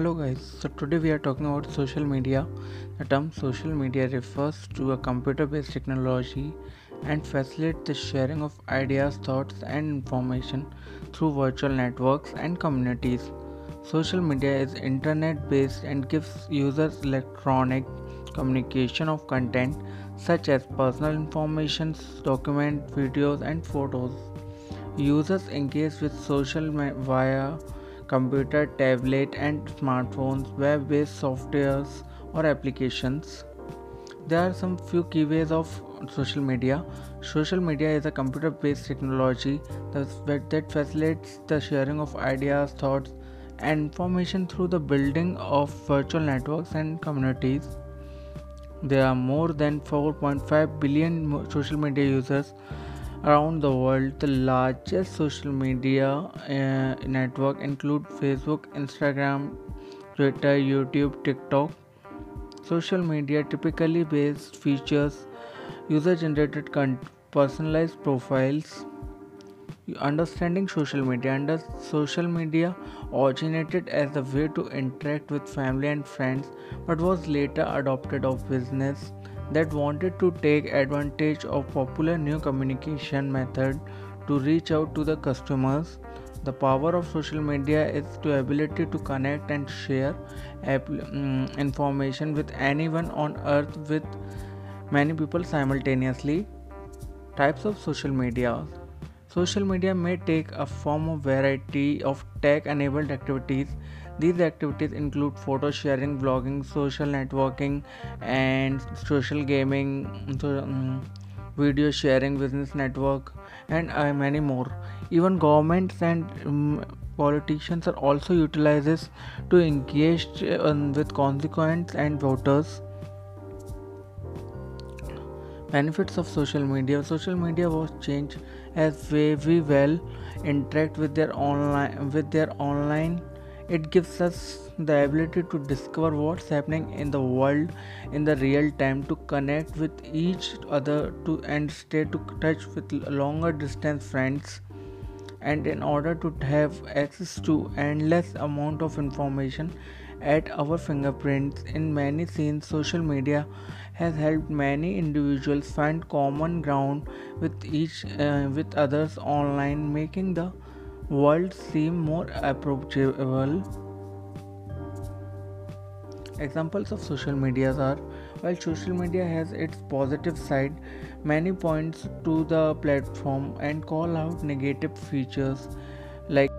Hello guys, so today we are talking about social media. The term social media refers to a computer based technology and facilitates the sharing of ideas, thoughts, and information through virtual networks and communities. Social media is internet based and gives users electronic communication of content such as personal information, documents, videos, and photos. Users engage with social media via computer, tablet, and smartphones, web based softwares, or applications. There are some few key ways of social media. Social media is a computer based technology that facilitates the sharing of ideas, thoughts, and information through the building of virtual networks and communities. There are more than 4.5 billion social media users around the world. The largest social media uh, network include Facebook, Instagram, Twitter, YouTube, TikTok. Social media typically based features user generated personalized profiles understanding social media under social media originated as a way to interact with family and friends but was later adopted of business that wanted to take advantage of popular new communication method to reach out to the customers. The power of social media is the ability to connect and share um, information with anyone on earth with many people simultaneously. Types of social media social media may take a form of variety of tech enabled activities these activities include photo sharing, blogging, social networking, and social gaming, um, video sharing, business network, and uh, many more. Even governments and um, politicians are also utilizes to engage uh, with consequence and voters benefits of social media. Social media was changed as way we well interact with their online with their online. It gives us the ability to discover what's happening in the world in the real time to connect with each other to and stay to touch with longer distance friends. And in order to have access to endless amount of information at our fingerprints in many scenes social media has helped many individuals find common ground with each uh, with others online making the world seem more approachable. Examples of social medias are while social media has its positive side, many points to the platform and call out negative features like